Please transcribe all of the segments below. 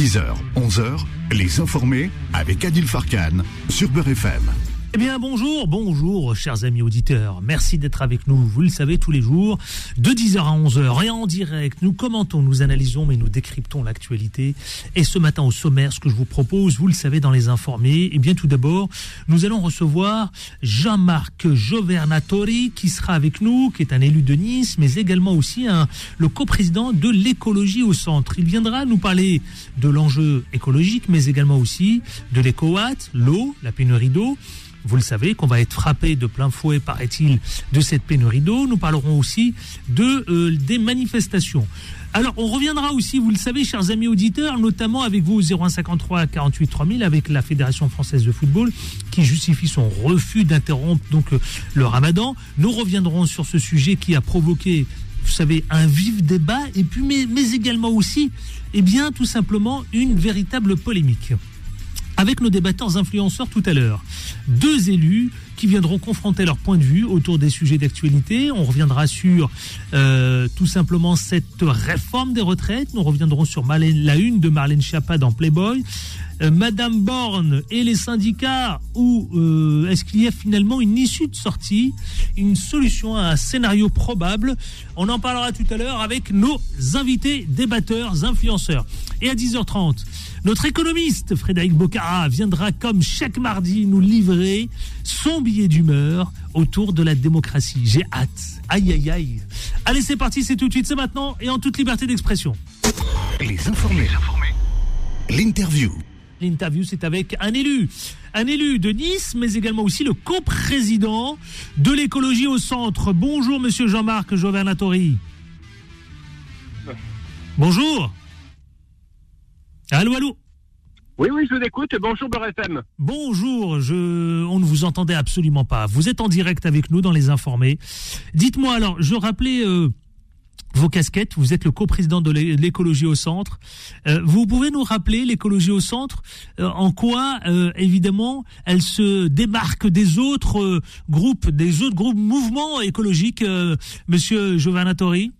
10h, 11h, les informés avec Adil Farkan sur Beurre FM. Eh bien bonjour, bonjour chers amis auditeurs. Merci d'être avec nous, vous le savez, tous les jours, de 10h à 11h et en direct. Nous commentons, nous analysons, mais nous décryptons l'actualité. Et ce matin au sommaire, ce que je vous propose, vous le savez, dans les informés, eh bien tout d'abord, nous allons recevoir Jean-Marc Jovernatori qui sera avec nous, qui est un élu de Nice, mais également aussi un, le coprésident de l'écologie au centre. Il viendra nous parler de l'enjeu écologique, mais également aussi de l'écowatt, l'eau, la pénurie d'eau. Vous le savez qu'on va être frappé de plein fouet, paraît-il, de cette pénurie d'eau. Nous parlerons aussi de euh, des manifestations. Alors, on reviendra aussi, vous le savez, chers amis auditeurs, notamment avec vous 0153 48 3000, avec la Fédération française de football, qui justifie son refus d'interrompre donc euh, le Ramadan. Nous reviendrons sur ce sujet qui a provoqué, vous savez, un vif débat, et puis mais, mais également aussi, eh bien, tout simplement, une véritable polémique avec nos débatteurs influenceurs tout à l'heure. Deux élus qui viendront confronter leur point de vue autour des sujets d'actualité. On reviendra sur euh, tout simplement cette réforme des retraites. Nous reviendrons sur Marlène, la une de Marlène Schiappa dans Playboy. Euh, Madame Borne et les syndicats, ou euh, est-ce qu'il y a finalement une issue de sortie, une solution à un scénario probable? On en parlera tout à l'heure avec nos invités débatteurs, influenceurs. Et à 10h30, notre économiste Frédéric Bocara viendra comme chaque mardi nous livrer son billet d'humeur autour de la démocratie. J'ai hâte. Aïe aïe aïe. Allez c'est parti, c'est tout de suite, c'est maintenant et en toute liberté d'expression. Les informés. L'interview. L'interview, c'est avec un élu. Un élu de Nice, mais également aussi le coprésident de l'écologie au centre. Bonjour, monsieur Jean-Marc Jovernatori. Bonjour. Allô, allô? Oui, oui, je vous écoute. Bonjour, Beurre FM. Bonjour, je... on ne vous entendait absolument pas. Vous êtes en direct avec nous dans Les Informés. Dites-moi alors, je rappelais euh, vos casquettes. Vous êtes le coprésident de l'é- l'écologie au centre. Euh, vous pouvez nous rappeler l'écologie au centre euh, En quoi, euh, évidemment, elle se démarque des autres groupes, des autres groupes mouvements écologiques, Monsieur Giovannatori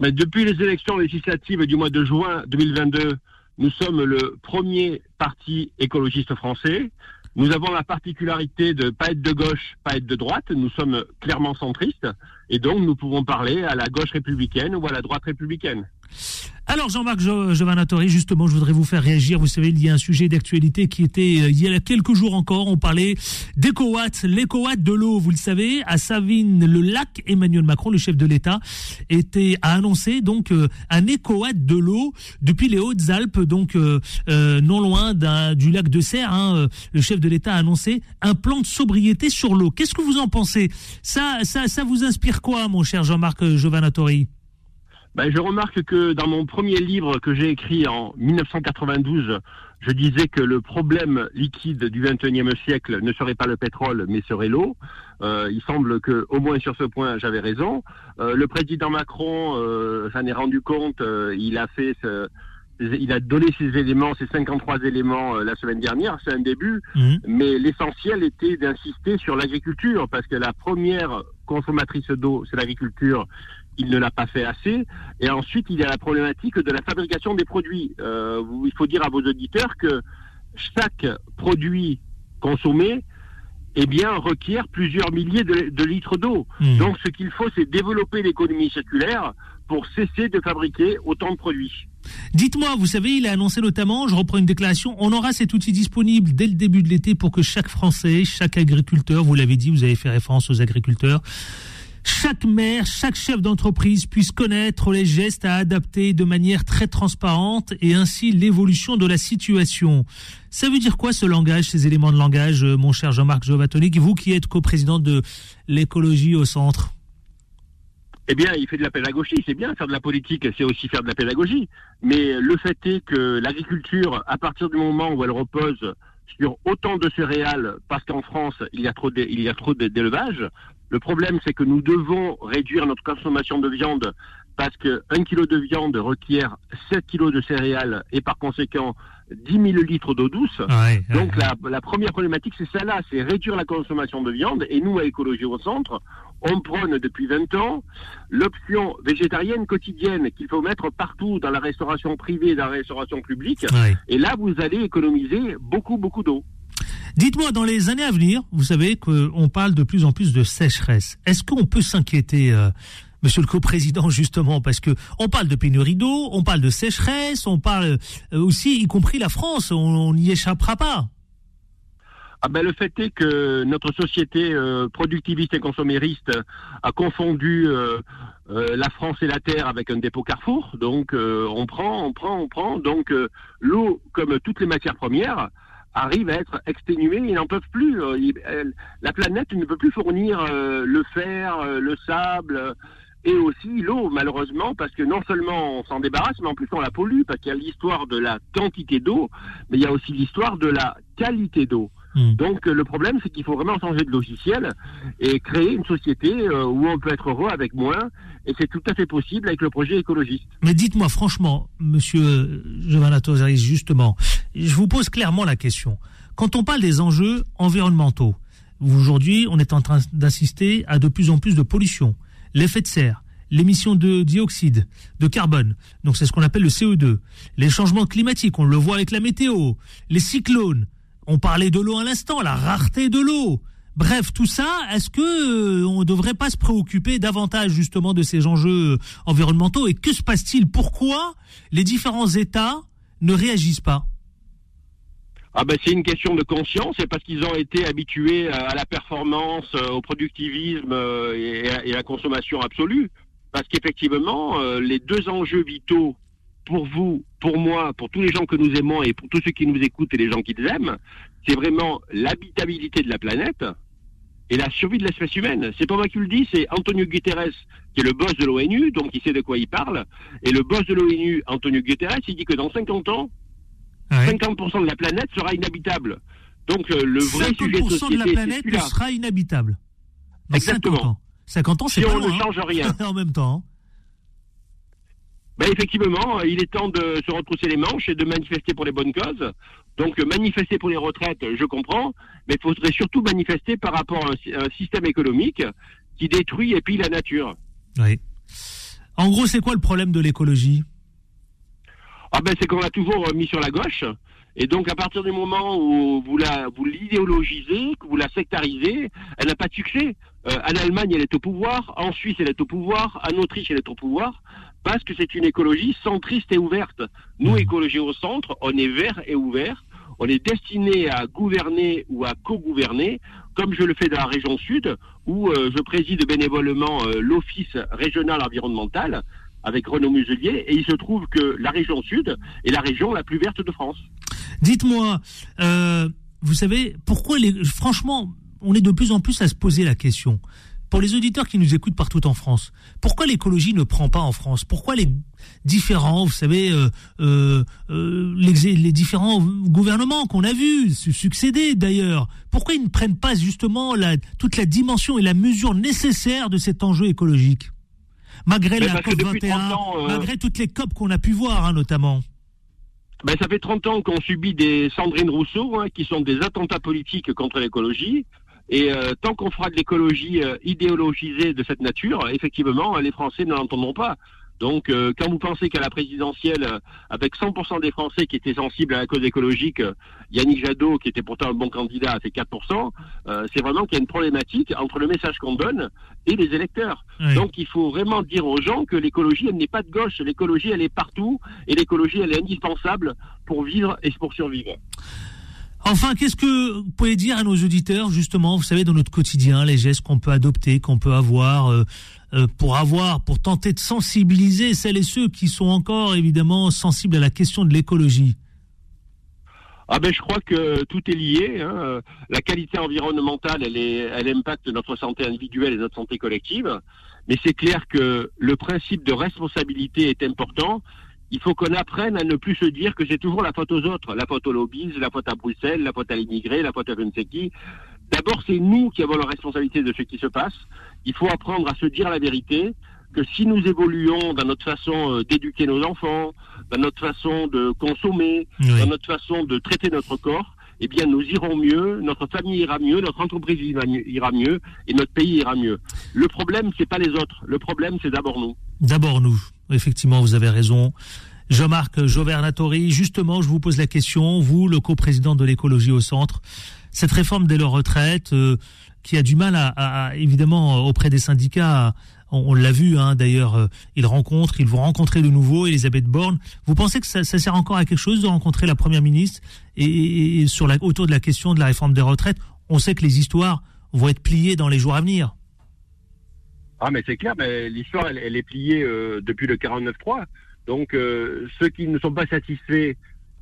Mais depuis les élections législatives du mois de juin 2022, nous sommes le premier parti écologiste français. Nous avons la particularité de pas être de gauche, pas être de droite. Nous sommes clairement centristes. Et donc, nous pouvons parler à la gauche républicaine ou à la droite républicaine. Alors Jean-Marc Giovanatori, justement, je voudrais vous faire réagir. Vous savez, il y a un sujet d'actualité qui était euh, il y a quelques jours encore. On parlait d'EcoWatt, l'EcoWatt de l'eau. Vous le savez, à Savine-le-Lac, Emmanuel Macron, le chef de l'État, était a annoncé donc euh, un EcoWatt de l'eau depuis les Hautes-Alpes, donc euh, non loin du lac de Serre. hein, le chef de l'État a annoncé un plan de sobriété sur l'eau. Qu'est-ce que vous en pensez? Ça, ça, ça vous inspire quoi, mon cher Jean-Marc Giovanatori Ben, je remarque que dans mon premier livre que j'ai écrit en 1992, je disais que le problème liquide du XXIe siècle ne serait pas le pétrole, mais serait l'eau. Euh, il semble que, au moins sur ce point, j'avais raison. Euh, le président Macron euh, s'en est rendu compte. euh, il a fait, ce- il a donné ses éléments, ses 53 éléments euh, la semaine dernière. C'est un début. Mhm. Mais l'essentiel était d'insister sur l'agriculture, parce que la première consommatrice d'eau, c'est l'agriculture. Il ne l'a pas fait assez. Et ensuite, il y a la problématique de la fabrication des produits. Euh, il faut dire à vos auditeurs que chaque produit consommé, eh bien, requiert plusieurs milliers de, de litres d'eau. Mhm. Donc, ce qu'il faut, c'est développer l'économie circulaire pour cesser de fabriquer autant de produits. Dites-moi, vous savez, il a annoncé notamment, je reprends une déclaration, on aura cet outil disponible dès le début de l'été pour que chaque Français, chaque agriculteur, vous l'avez dit, vous avez fait référence aux agriculteurs, chaque maire, chaque chef d'entreprise puisse connaître les gestes à adapter de manière très transparente et ainsi l'évolution de la situation. Ça veut dire quoi ce langage, ces éléments de langage, euh, mon cher Jean-Marc Jovatonic, vous qui êtes coprésident de l'écologie au centre? Eh bien, il fait de la pédagogie, c'est bien, faire de la politique, c'est aussi faire de la pédagogie. Mais le fait est que l'agriculture, à partir du moment où elle repose sur autant de céréales, parce qu'en France, il y a trop il y a trop d'é- d'élevage, le problème, c'est que nous devons réduire notre consommation de viande parce que 1 kg de viande requiert 7 kg de céréales et par conséquent 10 000 litres d'eau douce. Ouais, Donc ouais. la, la première problématique, c'est celle-là, c'est réduire la consommation de viande. Et nous, à Écologie au Centre, On prône depuis 20 ans l'option végétarienne quotidienne qu'il faut mettre partout dans la restauration privée, dans la restauration publique. Et là, vous allez économiser beaucoup, beaucoup d'eau. Dites-moi, dans les années à venir, vous savez qu'on parle de plus en plus de sécheresse. Est-ce qu'on peut s'inquiéter euh, Monsieur le co-président, justement, parce que on parle de pénurie d'eau, on parle de sécheresse, on parle euh, aussi, y compris la France, on n'y échappera pas. Ah ben, le fait est que notre société euh, productiviste et consommériste a confondu la France et la terre avec un dépôt Carrefour. Donc on prend, on prend, on prend. Donc l'eau, comme toutes les matières premières, arrive à être exténués, ils n'en peuvent plus. Euh, la planète ne peut plus fournir euh, le fer, euh, le sable et aussi l'eau, malheureusement, parce que non seulement on s'en débarrasse, mais en plus on la pollue, parce qu'il y a l'histoire de la quantité d'eau, mais il y a aussi l'histoire de la qualité d'eau. Hmm. Donc le problème, c'est qu'il faut vraiment changer de logiciel et créer une société où on peut être heureux avec moins, et c'est tout à fait possible avec le projet écologiste. Mais dites-moi franchement, monsieur Giovanna Tosaris, justement, je vous pose clairement la question. Quand on parle des enjeux environnementaux, aujourd'hui, on est en train d'assister à de plus en plus de pollution, l'effet de serre, l'émission de dioxyde de carbone, donc c'est ce qu'on appelle le CO2, les changements climatiques, on le voit avec la météo, les cyclones, on parlait de l'eau à l'instant, la rareté de l'eau, Bref, tout ça, est-ce que euh, on ne devrait pas se préoccuper davantage justement de ces enjeux euh, environnementaux? Et que se passe-t-il? Pourquoi les différents États ne réagissent pas? Ah ben c'est une question de conscience, c'est parce qu'ils ont été habitués à la performance, euh, au productivisme et à la consommation absolue. Parce qu'effectivement, les deux enjeux vitaux pour vous, pour moi, pour tous les gens que nous aimons et pour tous ceux qui nous écoutent et les gens qui les aiment, c'est vraiment l'habitabilité de la planète et la survie de l'espèce humaine. C'est pas moi qui le dis, c'est Antonio Guterres, qui est le boss de l'ONU, donc il sait de quoi il parle. Et le boss de l'ONU, Antonio Guterres, il dit que dans 50 ans, 50% de la planète sera inhabitable. Donc euh, le vrai sujet de société, de la planète sera inhabitable. Exactement. 50 ans. 50 ans, c'est si on ne change rien. en même temps. Ben effectivement, il est temps de se retrousser les manches et de manifester pour les bonnes causes. Donc manifester pour les retraites, je comprends, mais il faudrait surtout manifester par rapport à un, système économique qui détruit et pille la nature. Oui. En gros, c'est quoi le problème de l'écologie? Ah ben c'est qu'on l'a toujours mis sur la gauche. Et donc, à partir du moment où vous la, vous l'idéologisez, que vous la sectarisez, elle n'a pas de succès. Euh, en Allemagne, elle est au pouvoir. En Suisse, elle est au pouvoir. En Autriche, elle est au pouvoir parce que c'est une écologie centriste et ouverte. Nous, mmh. écologie au centre, on est vert et ouvert. On est destiné à gouverner ou à co-gouverner, comme je le fais dans la région sud, où euh, je préside bénévolement euh, l'office régional environnemental avec Renaud Muselier, et il se trouve que la région sud est la région la plus verte de France. Dites-moi, euh, vous savez, pourquoi les, franchement, on est de plus en plus à se poser la question pour les auditeurs qui nous écoutent partout en France, pourquoi l'écologie ne prend pas en France? Pourquoi les différents, vous savez, euh, euh, euh les, les, différents gouvernements qu'on a vus se succéder d'ailleurs, pourquoi ils ne prennent pas justement la, toute la dimension et la mesure nécessaire de cet enjeu écologique? Malgré la COP 21, euh, malgré toutes les COP qu'on a pu voir hein, notamment. Ben, ça fait 30 ans qu'on subit des Sandrine Rousseau, hein, qui sont des attentats politiques contre l'écologie. Et euh, tant qu'on fera de l'écologie euh, idéologisée de cette nature, effectivement, les Français ne l'entendront pas. Donc, euh, quand vous pensez qu'à la présidentielle, avec 100% des Français qui étaient sensibles à la cause écologique, Yannick Jadot, qui était pourtant un bon candidat, a fait 4%, c'est vraiment qu'il y a une problématique entre le message qu'on donne et les électeurs. Donc, il faut vraiment dire aux gens que l'écologie, elle n'est pas de gauche. L'écologie, elle est partout. Et l'écologie, elle est indispensable pour vivre et pour survivre. Enfin, qu'est-ce que vous pouvez dire à nos auditeurs, justement, vous savez, dans notre quotidien, les gestes qu'on peut adopter, qu'on peut avoir euh, euh, pour avoir, pour tenter de sensibiliser celles et ceux qui sont encore, évidemment, sensibles à la question de l'écologie? Ah ben je crois que tout est lié. Hein. La qualité environnementale, elle, est, elle impacte notre santé individuelle et notre santé collective. Mais c'est clair que le principe de responsabilité est important il faut qu'on apprenne à ne plus se dire que c'est toujours la faute aux autres, la faute aux lobbies, la faute à Bruxelles, la faute à l'immigré, la faute à je ne sais qui. D'abord, c'est nous qui avons la responsabilité de ce qui se passe. Il faut apprendre à se dire la vérité, que si nous évoluons dans notre façon euh, d'éduquer nos enfants, dans notre façon de consommer, dans notre façon de traiter notre corps, eh bien nous irons mieux, notre famille ira mieux, notre entreprise ira mieux et notre pays ira mieux. Le problème, c'est pas les autres. Le problème, c'est d'abord nous. D'abord nous. Effectivement, vous avez raison. Jean-Marc Jovernatori, justement, je vous pose la question, vous, le coprésident de l'écologie au centre, cette réforme des retraites, euh, qui a du mal à, évidemment auprès des syndicats on, l'a vu hein, d'ailleurs, euh, ils rencontrent, ils vont rencontrer de nouveau Elisabeth Borne. Vous pensez que ça, sert encore à quelque chose de rencontrer la première ministre et, sur la, autour de la question de la réforme des retraites On sait que les histoires vont être pliées dans les jours à venir. Ah mais c'est clair, mais l'histoire elle, est pliée euh, depuis le 49-3. Donc euh, ceux qui ne sont pas satisfaits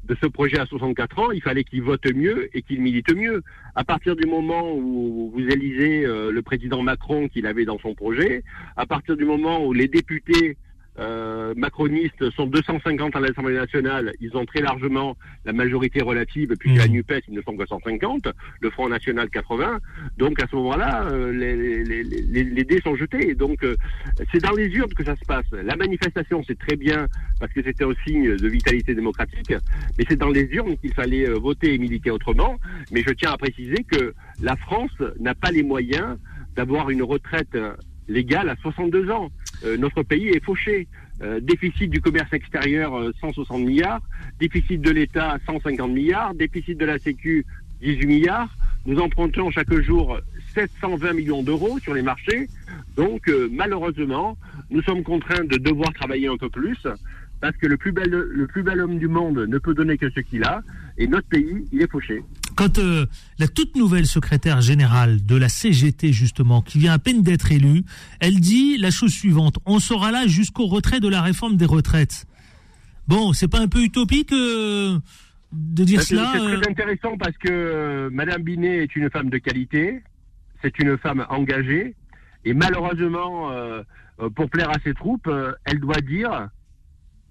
de ce projet à 64 ans, il fallait qu'il vote mieux et qu'il milite mieux. À partir du moment où vous élisez euh, le président Macron qu'il avait dans son projet, à partir du moment où les députés euh, macronistes sont 250 à l'Assemblée nationale. Ils ont très largement la majorité relative, puisque la mmh. NUPES, ils ne sont que 150, le Front National 80. Donc à ce moment-là, euh, les, les, les, les, dés sont jetés. Donc euh, c'est dans les urnes que ça se passe. La manifestation, c'est très bien, parce que c'était un signe de vitalité démocratique, mais c'est dans les urnes qu'il fallait euh, voter et militer autrement. Mais je tiens à préciser que la France n'a pas les moyens d'avoir une retraite légale à 62 ans. Euh, notre pays est fauché. Euh, déficit du commerce extérieur 160 euh, milliards, déficit de l'État 150 milliards, déficit de la Sécu 18 milliards. Nous empruntons chaque jour 720 millions d'euros sur les marchés. Donc malheureusement, nous sommes contraints de devoir travailler un peu plus parce que le plus bel, le plus bel homme du monde ne peut donner que ce qu'il a, et notre pays, il est fauché. Quand euh, la toute nouvelle secrétaire générale de la CGT, justement, qui vient à peine d'être élue, elle dit la chose suivante, on sera là jusqu'au retrait de la réforme des retraites. Bon, c'est pas un peu utopique euh, de dire cela C'est très euh intéressant parce que Madame Binet est une femme de qualité, c'est une femme engagée, et malheureusement, pour plaire à ses troupes, elle doit dire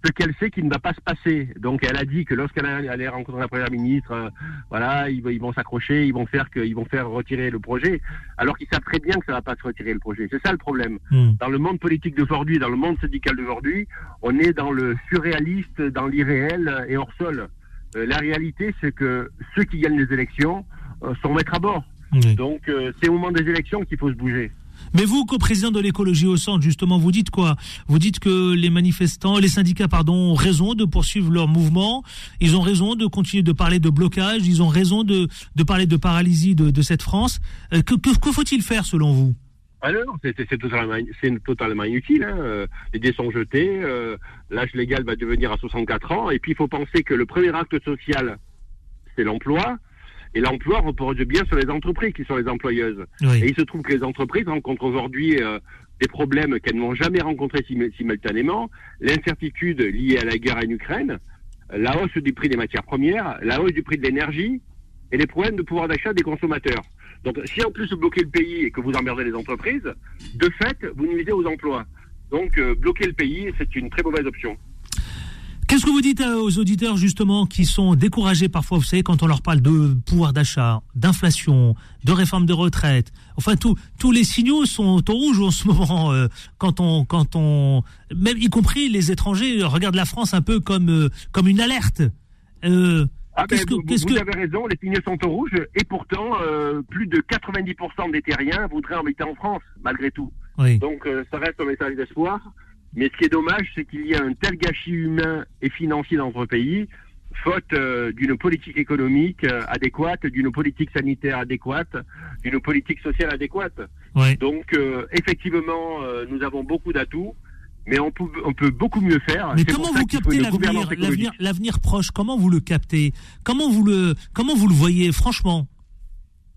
ce qu'elle sait qu'il ne va pas se passer. Donc elle a dit que lorsqu'elle allait rencontrer la première ministre, euh, voilà, ils, vont s'accrocher, ils vont faire que, vont faire retirer le projet, alors qu'ils savent très bien que ça va pas se retirer le projet. C'est ça le problème. Hmm. Dans le monde politique d'aujourd'hui, dans le monde syndical d'aujourd'hui, on est dans le surréaliste, dans l'irréel et hors sol. Euh, la réalité, c'est que ceux qui gagnent les élections euh, sont maîtres à bord. Donc c'est au moment des élections qu'il faut se bouger. Mais vous, co-président de l'écologie au centre, justement, vous dites quoi? Vous dites que les manifestants, les syndicats, pardon, ont raison de poursuivre leur mouvement. Ils ont raison de continuer de parler de blocage. Ils ont raison de, de parler de paralysie de, cette France. Euh, que, faut-il faire selon vous? Alors, c'est totalement, totalement, inutile. Hein. Euh, les dés sont jetés. Euh, l'âge légal va devenir à 64 ans. Et puis, il faut penser que le premier acte social, c'est l'emploi. Et l'emploi repose bien sur les entreprises qui sont les employeuses. Et il se trouve que les entreprises rencontrent aujourd'hui euh, des problèmes qu'elles n'ont jamais rencontrés simultanément, l'incertitude liée à la guerre en Ukraine, la hausse du prix des matières premières, la hausse du prix de l'énergie et les problèmes de pouvoir d'achat des consommateurs. Donc si en plus vous bloquez le pays et que vous emmerdez les entreprises, de fait, vous nuisez aux emplois. Donc euh, bloquer le pays, c'est une très mauvaise option. Qu'est-ce que vous dites euh, aux auditeurs justement qui sont découragés parfois, vous savez, quand on leur parle de pouvoir d'achat, d'inflation, de réforme de retraite, enfin tous les signaux sont au rouge en ce moment. Euh, quand on, quand on, même y compris les étrangers regardent la France un peu comme euh, comme une alerte. Ah ben, vous, avez raison, les signaux sont au rouge et pourtant plus de 90% des terriens voudraient habiter en France malgré tout. Donc ça reste un message d'espoir. Mais ce qui est dommage, c'est qu'il y a un tel gâchis humain et financier dans notre pays, faute euh, d'une politique économique euh, adéquate, d'une politique sanitaire adéquate, d'une politique sociale adéquate. Donc, euh, effectivement, nous avons beaucoup d'atouts. Mais on peut, on peut beaucoup mieux faire. Mais comment vous captez l'avenir, l'avenir proche? Comment vous le captez? Comment vous le, comment vous le voyez, franchement?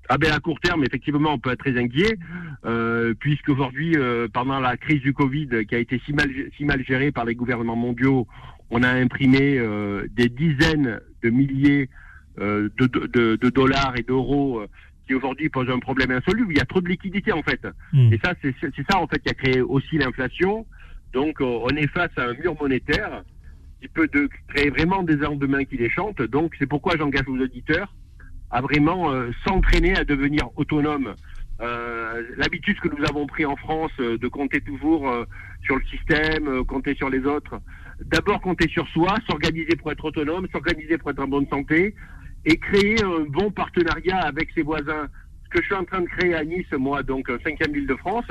Ah ben à court terme, effectivement, on peut être très inquiet, euh, puisqu'aujourd'hui, euh, pendant la crise du Covid, qui a été si mal, si mal gérée par les gouvernements mondiaux, on a imprimé euh, des dizaines de milliers euh, de, de, de, dollars et d'euros qui aujourd'hui posent un problème insoluble. Il y a trop de liquidités en fait. Hmm. Et ça, c'est ça en fait qui a créé aussi l'inflation. Donc on est face à un mur monétaire qui peut de, créer vraiment des lendemains qui les chantent. Donc c'est pourquoi j'engage aux auditeurs à vraiment euh, s'entraîner à devenir autonome. Euh, L'habitude que nous avons pris en France euh, de compter toujours euh, sur le système, compter sur les autres. D'abord compter sur soi, s'organiser pour être autonome, s'organiser pour être en bonne santé, et créer un bon partenariat avec ses voisins. Ce que je suis en train de créer à Nice, moi, donc cinquième ville de France,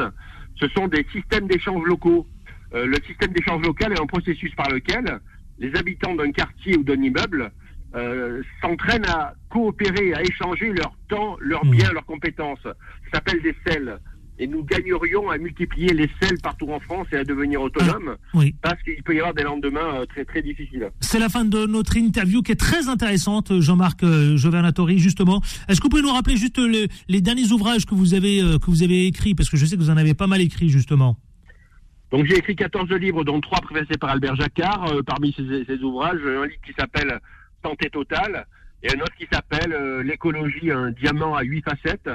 ce sont des systèmes d'échange locaux. Euh, le système d'échange local est un processus par lequel les habitants d'un quartier ou d'un immeuble euh, s'entraînent à coopérer, à échanger leur temps, leurs mmh. biens, leurs compétences. Ça s'appelle des selles et nous gagnerions à multiplier les selles partout en France et à devenir autonomes, ah, parce qu'il peut y avoir des lendemains euh, très très difficiles. C'est la fin de notre interview qui est très intéressante, Jean-Marc euh, Jovernatori, justement. Est-ce que vous pouvez nous rappeler juste les derniers ouvrages que vous avez que vous avez écrits, parce que je sais que vous en avez pas mal écrit justement. Donc j'ai écrit 14 livres, dont trois préfacés par Albert Jacquard. parmi ces, ces, ouvrages, un livre qui s'appelle Santé totale et un autre qui s'appelle L'écologie, un diamant à huit facettes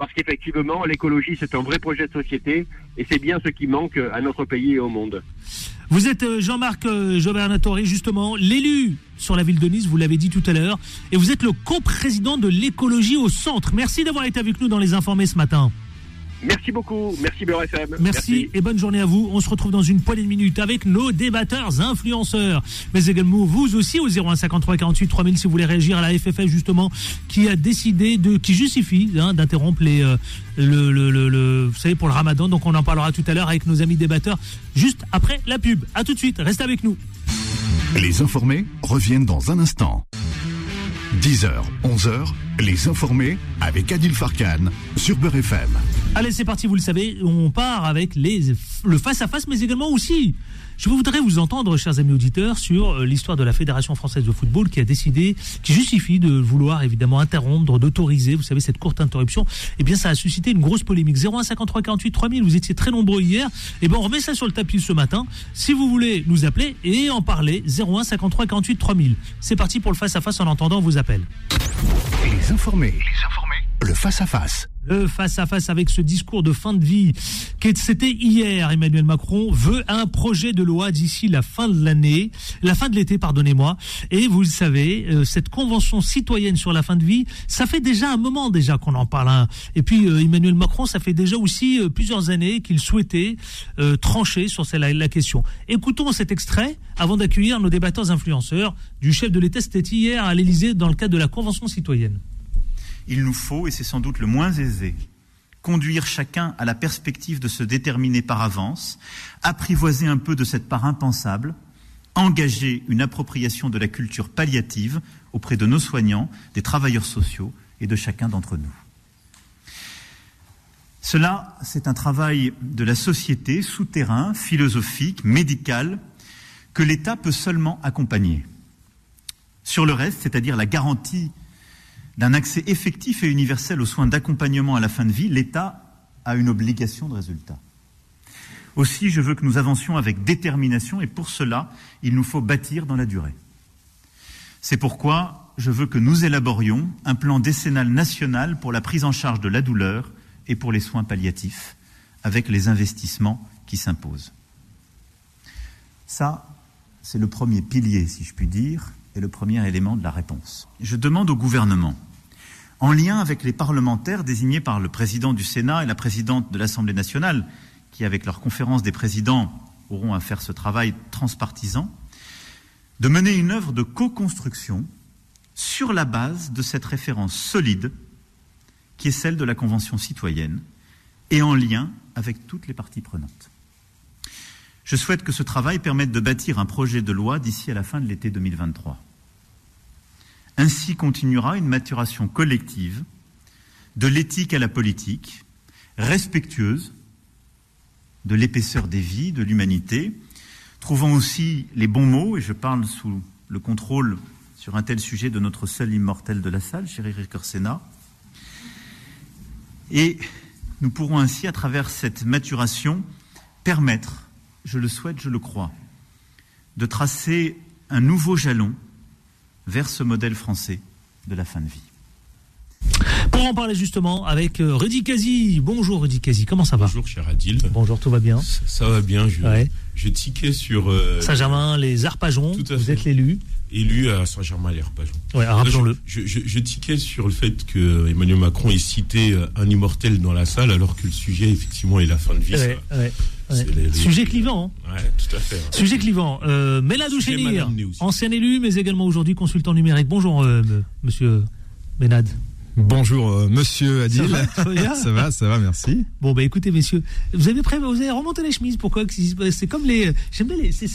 parce qu'effectivement, l'écologie, c'est un vrai projet de société, et c'est bien ce qui manque à notre pays et au monde. Vous êtes euh, Jean-Marc euh, Jovernatori, justement, l'élu sur la ville de Nice, vous l'avez dit tout à l'heure, et vous êtes le coprésident de l'écologie au centre. Merci d'avoir été avec nous dans les informés ce matin. Merci beaucoup. Merci BRFM. Merci, et bonne journée à vous. On se retrouve dans une poignée de minutes avec nos débatteurs influenceurs. Mais également vous aussi au 0153 48 3000 si vous voulez réagir à la FFF justement qui a décidé de, qui justifie hein, d'interrompre les, euh, le, le, le, vous savez, pour le ramadan. Donc on en parlera tout à l'heure avec nos amis débatteurs juste après la pub. À tout de suite. Restez avec nous. Les informés reviennent dans un instant. 10h, 11h, les informés avec Adil Farkan sur Beurre FM. Allez, c'est parti, vous le savez, on part avec les, le face-à-face, mais également aussi je voudrais vous entendre, chers amis auditeurs, sur euh, l'histoire de la Fédération française de football qui a décidé, qui justifie de vouloir évidemment interrompre, d'autoriser, vous savez, cette courte interruption. Eh bien, ça a suscité une grosse polémique. 01 53 48 3000, vous étiez très nombreux hier. Eh bien, on remet ça sur le tapis ce matin. Si vous voulez nous appeler et en parler, 01 53 48 3000. C'est parti pour le face-à-face en entendant vos appels. Les Les informés. Le face-à-face. Le face-à-face avec ce discours de fin de vie. C'était hier, Emmanuel Macron veut un projet de loi d'ici la fin de l'année, la fin de l'été, pardonnez-moi. Et vous le savez, euh, cette convention citoyenne sur la fin de vie, ça fait déjà un moment déjà qu'on en parle. Hein. Et puis euh, Emmanuel Macron, ça fait déjà aussi euh, plusieurs années qu'il souhaitait trancher sur la, la question. Écoutons cet extrait avant d'accueillir nos débatteurs influenceurs du chef de l'État. C'était hier à l'Élysée dans le cadre de la convention citoyenne il nous faut, et c'est sans doute le moins aisé, conduire chacun à la perspective de se déterminer par avance, apprivoiser un peu de cette part impensable, engager une appropriation de la culture palliative auprès de nos soignants, des travailleurs sociaux et de chacun d'entre nous. Cela, c'est un travail de la société souterrain, philosophique, médical, que l'État peut seulement accompagner. Sur le reste, c'est-à-dire la garantie d'un accès effectif et universel aux soins d'accompagnement à la fin de vie, l'État a une obligation de résultat. Aussi, je veux que nous avancions avec détermination et pour cela, il nous faut bâtir dans la durée. C'est pourquoi je veux que nous élaborions un plan décennal national pour la prise en charge de la douleur et pour les soins palliatifs, avec les investissements qui s'imposent. Ça, c'est le premier pilier, si je puis dire, et le premier élément de la réponse. Je demande au gouvernement en lien avec les parlementaires désignés par le président du Sénat et la présidente de l'Assemblée nationale, qui, avec leur conférence des présidents, auront à faire ce travail transpartisan, de mener une œuvre de co-construction sur la base de cette référence solide qui est celle de la Convention citoyenne et en lien avec toutes les parties prenantes. Je souhaite que ce travail permette de bâtir un projet de loi d'ici à la fin de l'été 2023. Ainsi continuera une maturation collective de l'éthique à la politique, respectueuse de l'épaisseur des vies, de l'humanité, trouvant aussi les bons mots, et je parle sous le contrôle sur un tel sujet de notre seul immortel de la salle, cher Eric Orsena. Et nous pourrons ainsi, à travers cette maturation, permettre, je le souhaite, je le crois, de tracer un nouveau jalon vers ce modèle français de la fin de vie. Pour en parler justement avec euh, Rudy Kazi. Bonjour Rudy Kazi, comment ça va? Bonjour cher Adil. Bonjour, tout va bien? Ça, ça va bien, je, Ouais. je tiquais sur euh, Saint-Germain, les Arpajons, Tout à vous fait. êtes l'élu. élu à Saint-Germain-les-Arpajons. Ouais, rappelons-le. Je, je, je tiquais sur le fait que Emmanuel Macron ait cité euh, un immortel dans la salle alors que le sujet effectivement est la fin de vie. Ouais, ça. ouais, les- les- Sujet clivant. hein. Ouais, tout à fait. hein. Sujet clivant. Euh, Chénir, ancien élu, mais également aujourd'hui consultant numérique. Bonjour, euh, monsieur Ménad. Bonjour euh, Monsieur Adil. Ça va, ça va ça merci. Bon, bah écoutez, messieurs, vous avez prêt, vous avez remonté les chemises. Pourquoi C'est comme les. J'aime bien les. C'est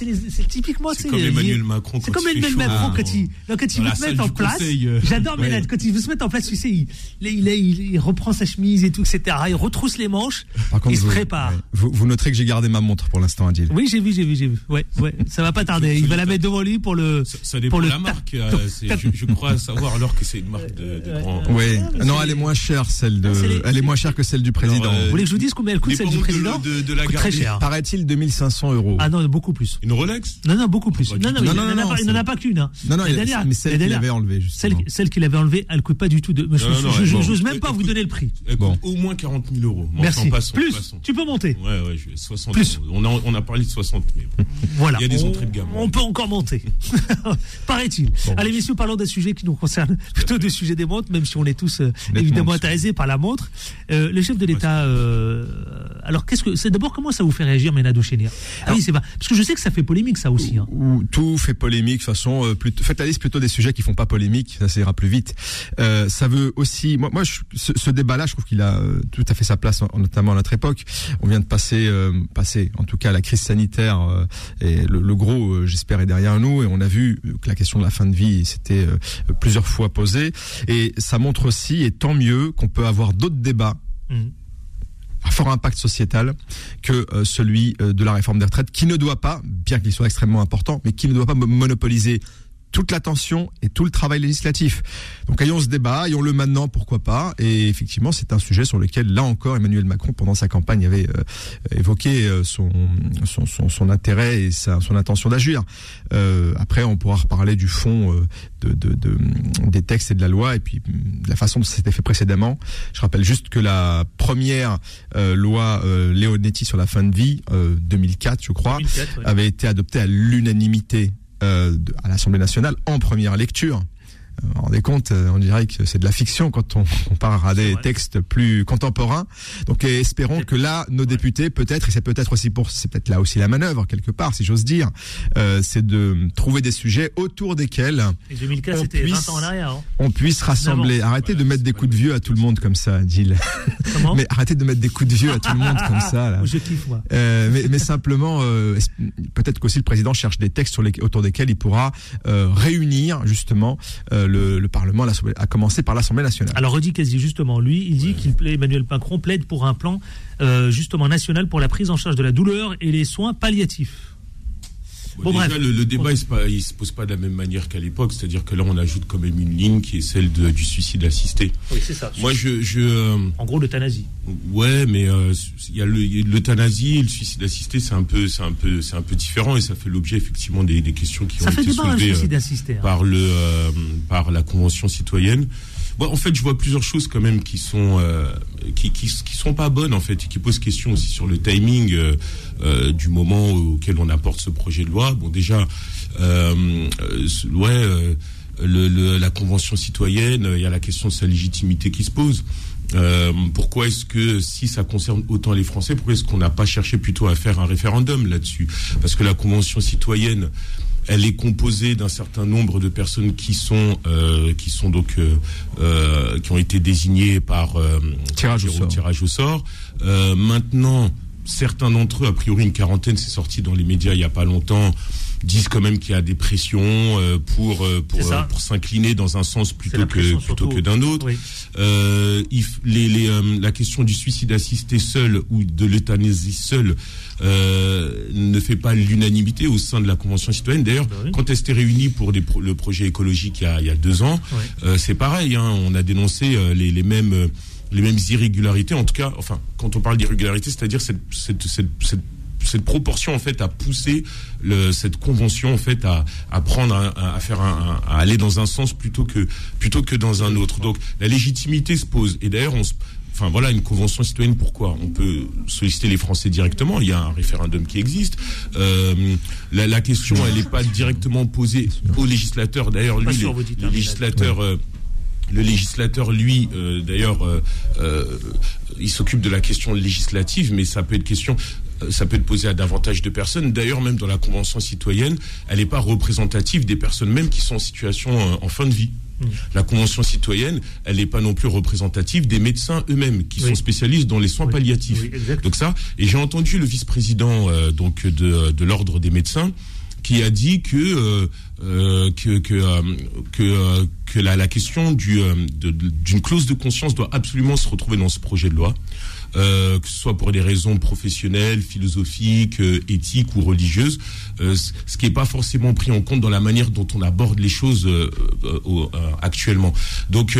typiquement. C'est comme Emmanuel Macron. C'est quand comme Emmanuel Macron hein, quand il, quand il veut se mettre en place. euh, J'adore ouais. Ménad. Quand il veut se mettre en place, tu sais, il, il, il, il- il reprend sa chemise et tout, etc. Il retrousse les manches. Par contre, il se prépare. ouais. vous, vous noterez que j'ai gardé ma montre pour l'instant, Adil. Oui, j'ai vu, j'ai vu, j'ai vu. Ouais, ouais. Ça va pas tarder. Il va la mettre devant lui pour le. Ça, ça dépend Pour la marque. euh, je, crois savoir alors que c'est une marque de, de grand. Oui. mais Non, elle est moins chère, celle de. Ah, c'est les- Elle est moins chère que celle du président. Alors, euh, Vous voulez que je vous dise combien elle coûte Les celle du de- président de, de la Coûte très cher. Paraît-il 2500 euros. Ah non, beaucoup plus. Une Rolex Non, non, beaucoup plus. Pas Non, non, Non, il non, n'en a non, pas- il n'en c'est- a pas qu'une. hein. non, non, La dernière- mais celle qu'il avait enlevée, Celle, justement. celle qu'il avait enlevée, elle coûte pas du tout de. Je elle- j'ose même elle pas vous donner le prix. Elle Bon. au moins 40 000 euros. Merci. Plus, tu peux monter. Ouais, ouais, je- 60 Plus. On a, on a parlé de 60 mais bon. Voilà. Il y a des entrées de gamme. On peut encore monter. Paraît-il. Allez, messieurs, parlons d'un sujet qui nous concerne, plutôt du sujet des montres, même si on est tous euh, évidemment intéressés par la montre. Euh, le chef de l'État. euh, alors, qu'est-ce que c'est d'abord comment ça vous fait réagir, Ménado Chénier Ah oui, c'est pas parce que je sais que ça fait polémique, ça aussi. hein. Où tout fait polémique, de toute façon, euh, plutôt, faites la liste plutôt des sujets qui font pas polémique, ça, ça ira plus vite. Ça veut aussi, moi, moi je- ce, ce débat-là, je trouve qu'il a tout à fait sa place, en- notamment à notre époque. On vient de passer, passer, en tout cas, la crise sanitaire et le, le gros, j'espère, est derrière nous, et on a vu que la question de la fin de vie s'était euh, plusieurs fois posée, et ça montre aussi, et tant mieux, qu'on peut avoir d'autres débats à fort impact sociétal que euh, celui euh, de la réforme des retraites, qui ne doit pas, bien qu'il soit extrêmement important, mais qui ne doit pas mo- monopoliser toute l'attention et tout le travail législatif. Donc ayons ce débat, ayons-le maintenant, pourquoi pas. Et effectivement, c'est un sujet sur lequel, là encore, Emmanuel Macron, pendant sa campagne, avait euh, évoqué euh, son, son, son, son intérêt et sa, son intention d'agir. Euh, après, on pourra reparler du fond euh, de, de, de- des textes et de la loi, et puis de la façon dont c'était fait précédemment. Je rappelle juste que la première euh, loi euh, Leonetti sur la fin de vie, euh, 2004, je crois, 2004, ouais. avait été adoptée à l'unanimité euh, à l'Assemblée nationale en première lecture. Vous vous rendez compte, euh, on dirait que c'est de la fiction quand on compare à des textes plus contemporains. Donc espérons que là, nos députés, peut-être, et c'est peut-être aussi pour, c'est peut-être là aussi la manœuvre quelque part, si j'ose dire, euh, c'est de trouver des sujets autour desquels Et 2004, on c'était 20 puisse- ans en arrière. hein. on puisse rassembler. Arrêtez de mettre des coups de vieux à tout le monde comme ça, Gilles. Comment Mais arrêtez de mettre des coups de vieux à tout le monde comme ça. Là. Je kiffe, moi. Euh, mais, mais simplement, euh, peut-être qu'aussi le président cherche des textes sur les, autour desquels il pourra euh, réunir justement euh, le, le Parlement, à commencer par l'Assemblée nationale. Alors Rudy Kazi, justement, lui, il dit qu'il plaît, Emmanuel Macron plaide pour un plan euh, justement national pour la prise en charge de la douleur et les soins palliatifs. Bon, déjà, bref. le, le débat, il se, pas- il se pose pas de la même manière qu'à l'époque. C'est-à-dire que là, on ajoute quand même une ligne qui est celle de- du suicide assisté. Oui, c'est ça. Moi, je, je euh, En gros, l'euthanasie. ouais, mais euh, il y a le- il y a l'euthanasie et le suicide assisté, c'est un peu, c'est un peu, c'est un peu différent et ça fait l'objet effectivement des, des questions qui Ça ont été soulevées euh, suicide assisté. hein. par le, euh, par la convention citoyenne. Bon, en fait, je vois plusieurs choses quand même qui sont, euh, qui, qui, qui sont pas bonnes en fait et qui posent question aussi sur le timing euh, euh, du moment auquel on apporte ce projet de loi. Bon, déjà, euh, ouais. euh, le, le- la convention citoyenne, il y a la question de sa légitimité qui se pose. Euh, pourquoi est-ce que si ça concerne autant les Français, pourquoi est-ce qu'on n'a pas cherché plutôt à faire un référendum là-dessus? Parce que la convention citoyenne, elle est composée d'un certain nombre de personnes qui sont euh, qui sont donc euh, euh, qui ont été désignées par euh, Tirage au sort. tirage au sort. Euh, maintenant, certains d'entre eux, a priori une quarantaine, c'est sorti dans les médias il y a pas longtemps, disent quand même qu'il y a des pressions euh, pour euh, pour euh, pour s'incliner dans un sens plutôt que plutôt surtout. que d'un autre. Oui. Euh, les, les, euh, la question du suicide assisté seul ou de l'euthanasie seule euh, ne fait pas l'unanimité au sein de la Convention citoyenne. D'ailleurs, Bah oui. quand elle s'était réunie pour des pro- le projet écologique il y a, il y a deux ans, euh, c'est pareil. Hein, on a dénoncé les, les mêmes les mêmes irrégularités. En tout cas, enfin, quand on parle d'irrégularité, c'est-à-dire cette, cette, cette, cette cette proportion en fait a poussé le, cette convention en fait à, à prendre à, faire un, à aller dans un sens plutôt que plutôt que dans un autre. Donc la légitimité se pose. Et d'ailleurs on se Enfin voilà, une convention citoyenne, pourquoi? On peut solliciter les Français directement, il y a un référendum qui existe. Euh, la, la, question, elle n'est pas directement posée au législateur. D'ailleurs, lui, le législateur... Euh, le législateur, lui, euh, d'ailleurs, euh, euh, il s'occupe de la question législative, mais ça peut être question, ça peut être posé à davantage de personnes. D'ailleurs, même dans la convention citoyenne, elle n'est pas représentative des personnes même qui sont en situation en fin de vie. La Convention citoyenne, elle n'est pas non plus représentative des médecins eux-mêmes qui sont spécialistes dans les soins palliatifs. donc ça, et j'ai entendu le vice-président euh, donc de, de l'ordre des médecins qui a dit que euh, euh que que euh, que, que la, la, question du d'une clause de conscience doit absolument se retrouver dans ce projet de loi euh, que ce soit pour des raisons professionnelles, philosophiques, euh, éthiques ou religieuses, euh, ce qui n'est pas forcément pris en compte dans la manière dont on aborde les choses actuellement. Donc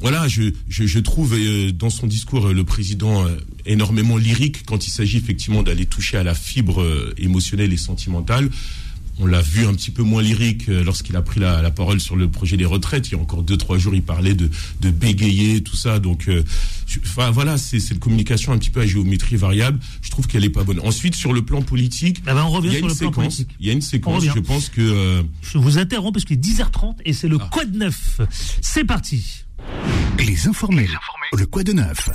voilà, je, je, je trouve dans son discours le président énormément lyrique quand il s'agit effectivement d'aller toucher à la fibre émotionnelle et sentimentale on l'a vu un petit peu moins lyrique euh, lorsqu'il a pris la, parole sur le projet des retraites. Il y a encore deux trois jours, il parlait de, de bégayer tout ça. Donc, euh, enfin voilà, c'est cette communication un petit peu à géométrie variable. Je trouve qu'elle est pas bonne. Ensuite, sur le plan politique, ah ben, on revient il y a sur une le séquence. Plan politique. Il y a une séquence. Je pense que euh, je vous interromps parce qu'il est 10h30 et c'est le ah. Quad 9. C'est parti. Les informés. Le Quad 9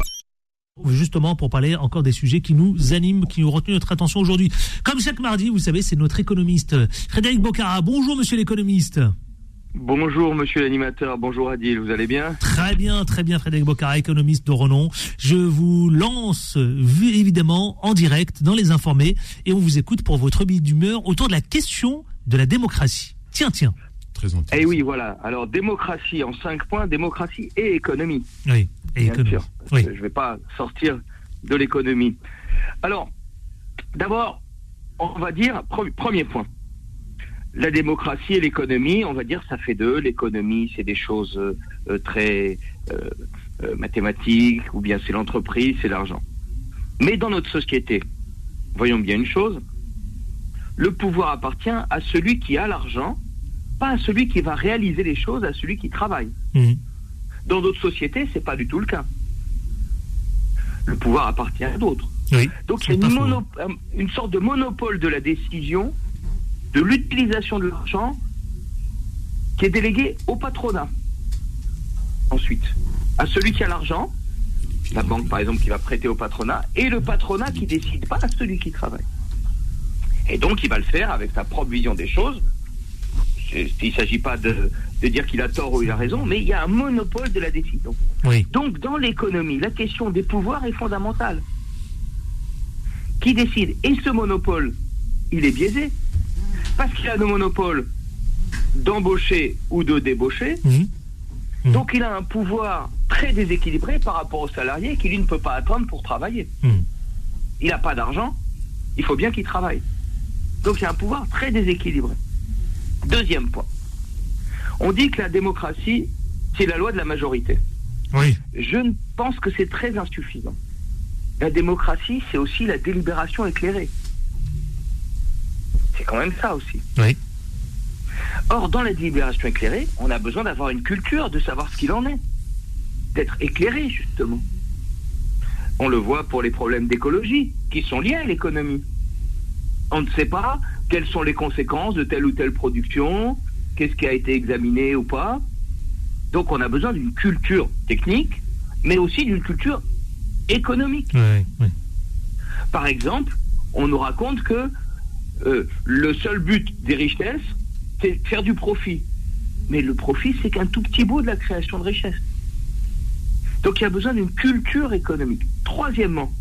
justement pour parler encore des sujets qui nous animent, qui ont retenu notre attention aujourd'hui. Comme chaque mardi, vous savez, c'est notre économiste Frédéric Bocara. Bonjour monsieur l'économiste. Bonjour monsieur l'animateur, bonjour Adil, vous allez bien? Très bien, très bien Frédéric Bocara, économiste de renom. Je vous lance évidemment en direct dans les informés et on vous écoute pour votre billet d'humeur autour de la question de la démocratie. Tiens, tiens. Très Eh oui, voilà. Alors démocratie en cinq points, démocratie et économie. Oui. Et Je ne vais pas sortir de l'économie. Alors, d'abord, on va dire, premier point. La démocratie et l'économie, on va dire, ça fait deux. L'économie, c'est des choses euh, très euh, euh, mathématiques, ou bien c'est l'entreprise, c'est l'argent. Mais dans notre société, voyons bien une chose, le pouvoir appartient à celui qui a l'argent, pas à celui qui va réaliser les choses, à celui qui travaille. Mmh. Dans d'autres sociétés, c'est pas du tout le cas. Le pouvoir appartient à d'autres. Donc il y a une, euh, une, sorte de monopole de la décision, de l'utilisation de l'argent, qui est délégué au patronat. Ensuite, à celui qui a l'argent, la banque par exemple qui va prêter au patronat, et le patronat qui décide pas à celui qui travaille. Et donc il va le faire avec sa propre vision des choses. Il ne s'agit pas de, de dire qu'il a tort ou il a raison, mais il y a un monopole de la décision. Donc, dans l'économie, la question des pouvoirs est fondamentale. Qui décide Et ce monopole, il est biaisé. Parce qu'il a le monopole d'embaucher ou de débaucher. Mmh. Mmh. Donc, il a un pouvoir très déséquilibré par rapport au salarié qui, lui, ne peut pas attendre pour travailler. Mmh. Il n'a pas d'argent, il faut bien qu'il travaille. Donc, il y a un pouvoir très déséquilibré. Deuxième point. On dit que la démocratie, c'est la loi de la majorité. Oui. Je pense que c'est très insuffisant. La démocratie, c'est aussi la délibération éclairée. C'est quand même ça aussi. Oui. Or, dans la délibération éclairée, on a besoin d'avoir une culture, de savoir ce qu'il en est, d'être éclairé, justement. On le voit pour les problèmes d'écologie, qui sont liés à l'économie. On ne sait pas quelles sont les conséquences de telle ou telle production, qu'est-ce qui a été examiné ou pas. Donc on a besoin d'une culture technique, mais aussi d'une culture économique. Par exemple, on nous raconte que euh, le seul but des richesses, c'est faire du profit. Mais le profit, c'est qu'un tout petit bout de la création de richesse. Donc il y a besoin d'une culture économique. Troisièmement,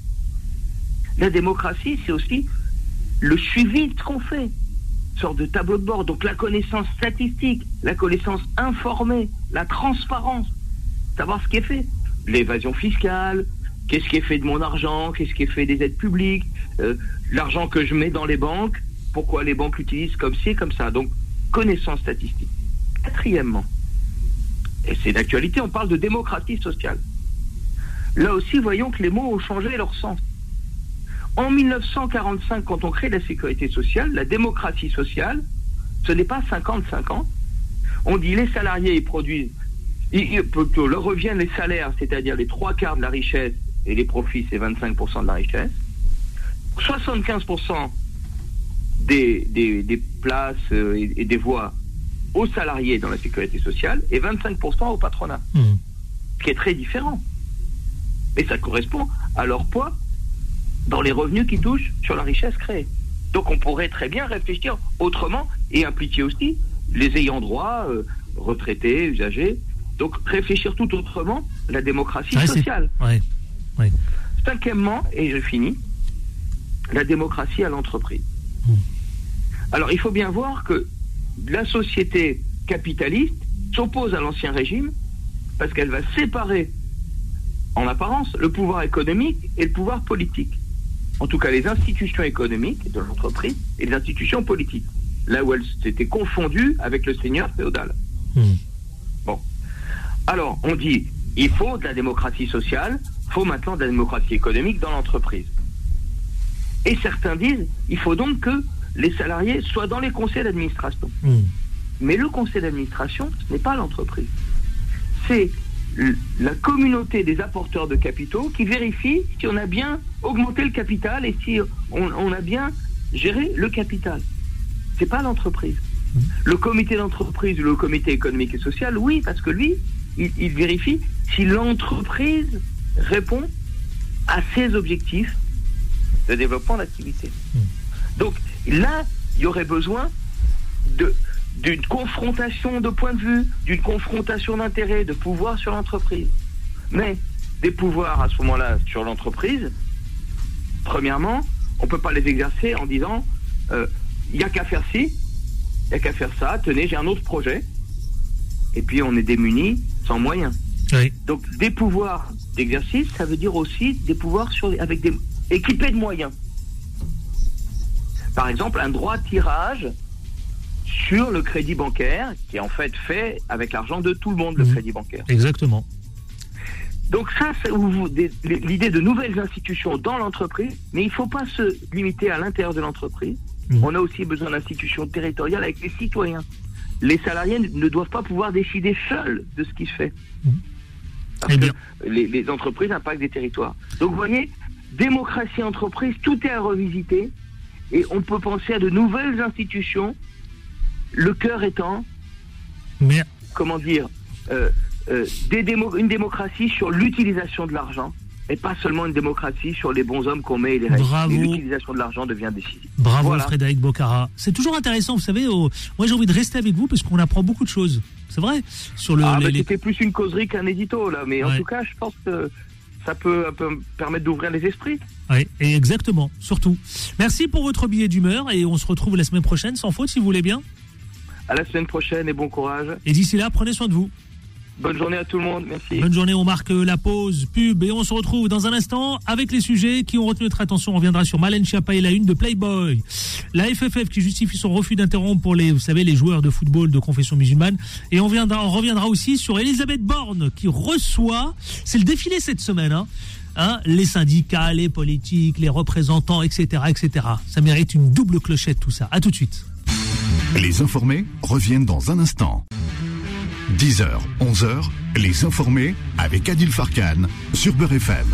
la démocratie, c'est aussi le suivi de ce qu'on fait sorte de tableau de bord. Donc la connaissance statistique, la connaissance informée, la transparence, savoir ce qui est fait. L'évasion fiscale, qu'est-ce qui est fait de mon argent, qu'est-ce qui est fait des aides publiques, euh, l'argent que je mets dans les banques, pourquoi les banques l'utilisent comme ci, comme ça? Donc connaissance statistique. Quatrièmement, et c'est d'actualité, on parle de démocratie sociale. Là aussi, voyons que les mots ont changé leur sens. En 1945, quand on crée la sécurité sociale, la démocratie sociale, ce n'est pas 50-50. On dit les salariés, ils produisent, ils, plutôt, leur reviennent les salaires, c'est-à-dire les trois quarts de la richesse, et les profits, c'est 25% de la richesse. 75% des, des, des places euh, et, et des voix aux salariés dans la sécurité sociale et 25% au patronat, Hmm. ce qui est très différent. Et ça correspond à leur poids dans les revenus qui touchent sur la richesse créée. Donc on pourrait très bien réfléchir autrement et impliquer aussi les ayants droit, euh, retraités, usagers. Donc réfléchir tout autrement la démocratie Ouais, c'est- sociale. Ouais. Cinquièmement, et je finis, la démocratie à l'entreprise. Hmm. Alors il faut bien voir que la société capitaliste s'oppose à l'ancien régime parce qu'elle va séparer en apparence le pouvoir économique et le pouvoir politique. En tout cas les institutions économiques de l'entreprise et les institutions politiques. Là où elles s'étaient confondues avec le seigneur féodal. Hmm. Alors, on dit, il faut de la démocratie sociale, il faut maintenant de la démocratie économique dans l'entreprise. Et certains disent, il faut donc que les salariés soient dans les conseils d'administration. Hmm. Mais le conseil d'administration, ce n'est pas l'entreprise. C'est la communauté des apporteurs de capitaux qui vérifie si on a bien augmenté le capital et si on, on a bien géré le capital. C'est pas l'entreprise. Le comité d'entreprise ou le comité économique et social, oui, parce que lui, il, il vérifie si l'entreprise répond à ses objectifs de développement d'activité. Donc là, il y aurait besoin de d'une confrontation de points de vue, d'une confrontation d'intérêts, de pouvoir sur l'entreprise. Mais des pouvoirs à ce moment-là sur l'entreprise, premièrement, on ne peut pas les exercer en disant euh, il n'y a qu'à faire ci, il n'y a qu'à faire ça, tenez, j'ai un autre projet. Et puis on est démuni sans moyens. Oui. Donc des pouvoirs d'exercice, ça veut dire aussi des pouvoirs sur, avec des, équipés de moyens. Par exemple, un droit de tirage sur le crédit bancaire, qui est en fait fait avec l'argent de tout le monde, le Mhm. crédit bancaire. Exactement. Donc ça, c'est l'idée de nouvelles institutions dans l'entreprise, mais il ne faut pas se limiter à l'intérieur de l'entreprise. Mhm. On a aussi besoin d'institutions territoriales avec les citoyens. Les salariés ne- doivent pas pouvoir décider seuls de ce qui se fait. Mhm. Parce Eh que les, les entreprises impactent des territoires. Donc vous voyez, démocratie, entreprise, tout est à revisiter et on peut penser à de nouvelles institutions, le cœur étant Mais comment dire, euh, euh, des démo- une démocratie sur l'utilisation de l'argent et pas seulement une démocratie sur les bons hommes qu'on met et les règles. L'utilisation de l'argent devient décisive. bravo Voilà. Frédéric Bocara. C'est toujours intéressant, vous savez. au- Moi, j'ai envie de rester avec vous parce qu'on apprend beaucoup de choses. C'est vrai? Sur le. Ah, les- bah, les- C'était plus une causerie qu'un édito, là, mais en tout cas, je pense que ça peut, un peu permettre d'ouvrir les esprits. Et exactement, surtout. Merci pour votre billet d'humeur et on se retrouve la semaine prochaine, sans faute, si vous voulez bien. À la semaine prochaine et bon courage. Et d'ici là, prenez soin de vous. Bonne journée à tout le monde. Merci. Bonne journée, on marque la pause pub et on se retrouve dans un instant avec les sujets qui ont retenu notre attention. On reviendra sur Malène Schiappa et la une de Playboy. La FFF qui justifie son refus d'interrompre pour les, vous savez, les joueurs de football de confession musulmane. Et on, viendra, on reviendra aussi sur Elisabeth Borne qui reçoit, c'est le défilé cette semaine, hein, hein, les syndicats, les politiques, les représentants, etc., etc. Ça mérite une double clochette tout ça. À tout de suite. Les informés reviennent dans un instant. 10h, 11h, les informés avec Adil Farkan sur Beurre FM.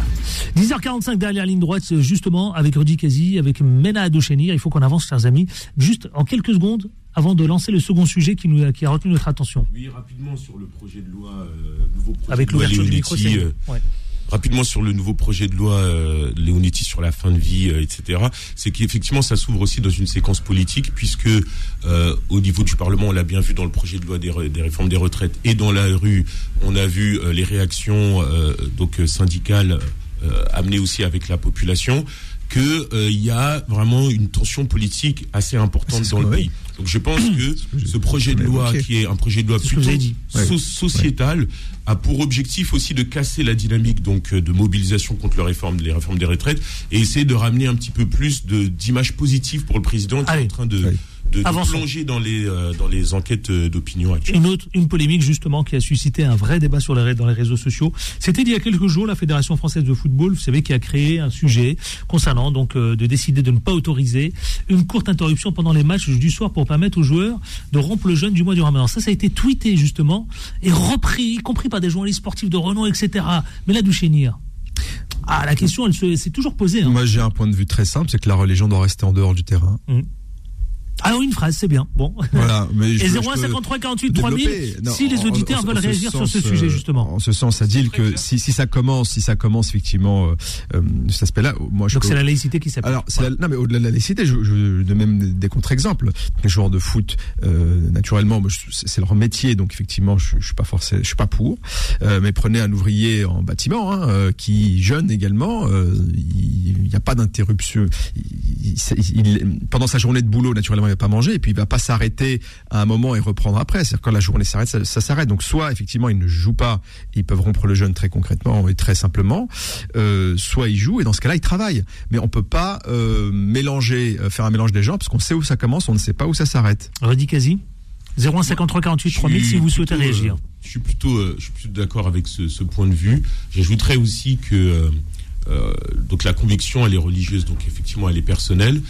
10h45 derrière ligne droite, justement, avec Rudy Kazi, avec Mena Adochenir. Il faut qu'on avance, chers amis. Juste en quelques secondes, avant de lancer le second sujet qui, nous, qui a retenu notre attention. Oui, rapidement sur le projet de loi, euh, nouveau projet Avec de loi l'ouverture du micro, euh, ouais. Rapidement sur le nouveau projet de loi euh, Leonetti sur la fin de vie, euh, etc. C'est qu'effectivement ça s'ouvre aussi dans une séquence politique puisque euh, au niveau du Parlement, on l'a bien vu dans le projet de loi des, réformes des retraites et dans la rue, on a vu euh, les réactions donc syndicales amenées aussi avec la population que euh, il y a vraiment une tension politique assez importante dans le pays. Donc je pense que ce projet de loi qui est un projet de loi plutôt sociétal a pour objectif aussi de casser la dynamique donc euh, de mobilisation contre la réforme, les réformes des retraites et essayer de ramener un petit peu plus de d'image positive pour le président qui est en train de. De, de plonger dans les euh, dans les enquêtes euh, d'opinion actuelles. Une autre, une polémique justement qui a suscité un vrai débat sur les dans les réseaux sociaux. C'était il y a quelques jours la Fédération française de football, vous savez, qui a créé un sujet concernant donc euh, de décider de ne pas autoriser une courte interruption pendant les matchs du soir pour permettre aux joueurs de rompre le jeûne du mois du Ramadan. Ça, ça a été tweeté justement et repris, y compris par des journalistes sportifs de renom, etc. Mais là, Douchénir. Ah, la question, elle s'est toujours posée. Hein. Moi, j'ai un point de vue très simple, c'est que la religion doit rester en dehors du terrain. Mmh. Alors une phrase, c'est bien. Bon. Voilà. Mais Et 0153 48 3000. Si les auditeurs veulent réagir sur ce sujet justement. En ce sens, ça dit que si, si ça commence, si ça commence effectivement euh, euh, cet aspect-là, moi je. Donc c'est la laïcité qui s'appelle. Alors c'est non mais au-delà de la laïcité, je, je de même des contre-exemples. Les joueurs de foot, euh, naturellement, c'est leur métier, donc effectivement, je, je suis pas forcé, je suis pas pour. Euh, mais prenez un ouvrier en bâtiment hein, euh, qui jeûne également. euh, Il n'y a pas d'interruption. Il- il- il- pendant sa journée de boulot, naturellement, pas manger et puis il va pas s'arrêter à un moment et reprendre après. C'est-à-dire quand la journée s'arrête, ça, ça s'arrête. Donc soit effectivement ils ne jouent pas, ils peuvent rompre le jeûne très concrètement et très simplement. Euh, soit ils jouent et dans ce cas-là ils travaillent. Mais on peut pas euh, mélanger, euh, faire un mélange des genres parce qu'on sait où ça commence, on ne sait pas où ça s'arrête. Redis quasi. 0153 48 3000 Je si vous souhaitez plutôt, réagir. euh, je suis plutôt, euh, je suis plutôt d'accord avec ce, ce point de vue. J'ajouterais aussi que euh, euh, donc la conviction, elle est religieuse, donc effectivement, elle est personnelle.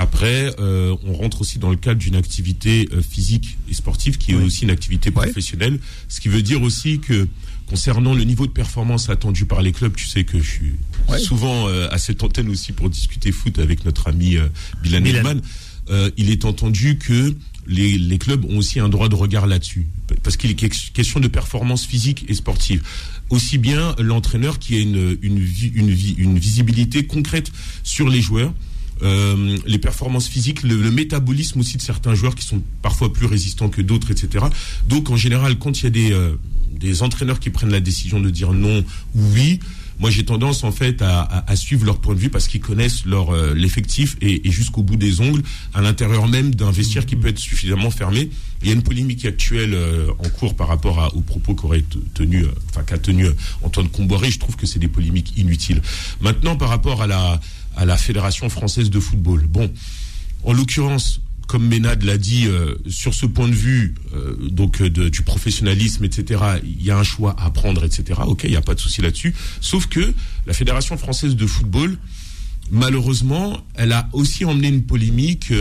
Après, euh, on rentre aussi dans le cadre d'une activité euh, physique et sportive qui est aussi une activité Ouais. professionnelle, ce qui veut dire aussi que concernant le niveau de performance attendu par les clubs, tu sais que je suis Ouais. souvent euh, à cette antenne aussi pour discuter foot avec notre ami euh, Bilan Bilal. Elman. Euh, il est entendu que les, les clubs ont aussi un droit de regard là-dessus, parce qu'il est que- question de performance physique et sportive. Aussi bien l'entraîneur qui a une, une, une, une visibilité concrète sur les joueurs, euh, les performances physiques, le, le métabolisme aussi de certains joueurs qui sont parfois plus résistants que d'autres, etc. Donc en général, quand il y a des, euh, des entraîneurs qui prennent la décision de dire non ou oui, moi j'ai tendance en fait à, suivre leur point de vue parce qu'ils connaissent leur euh, l'effectif et, jusqu'au bout des ongles à l'intérieur même d'un vestiaire qui peut être suffisamment fermé. Il y a une polémique actuelle euh, en cours par rapport aux propos qu'aurait te- tenu, euh, enfin qu'a tenu euh, Antoine Comboiré. Je trouve que c'est des polémiques inutiles. Maintenant, par rapport à la à la fédération française de football, bon, en l'occurrence, comme Ménade l'a dit, euh, sur ce point de vue, euh, donc euh, du professionnalisme, etc., il y a un choix à prendre, etc. Ok, il n'y a pas de souci là-dessus. Sauf que la Fédération française de football, malheureusement, elle a aussi emmené une polémique,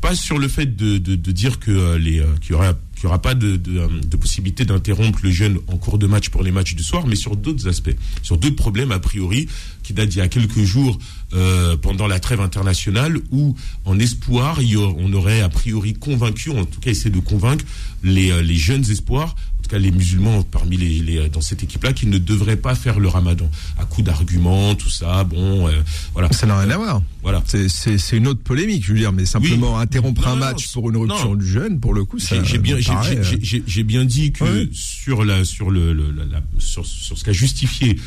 pas sur le fait de, dire que les qu'il y aura qu'il y aura pas de, de, euh, de possibilité d'interrompre le jeûne en cours de match pour les matchs du soir, mais sur d'autres aspects, sur d'autres problèmes a priori qui datent d'il y a quelques jours euh, pendant la trêve internationale où, en espoir, on aurait a priori convaincu, en tout cas essayé de convaincre les, euh, les jeunes espoirs, tout cas les musulmans parmi les, les dans cette équipe-là, qui ne devraient pas faire le Ramadan à coup d'arguments, tout ça. Bon, euh, voilà. Ça n'a rien à voir. Voilà. C'est- une autre polémique, je veux dire, mais simplement interrompre Non, un match non, pour une rupture non. du jeûne, pour le coup, ça. J'ai bien, j'ai- euh, j'ai- bien dit que sur la, sur le, le- la- la- sur, sur ce qu'a justifié euh,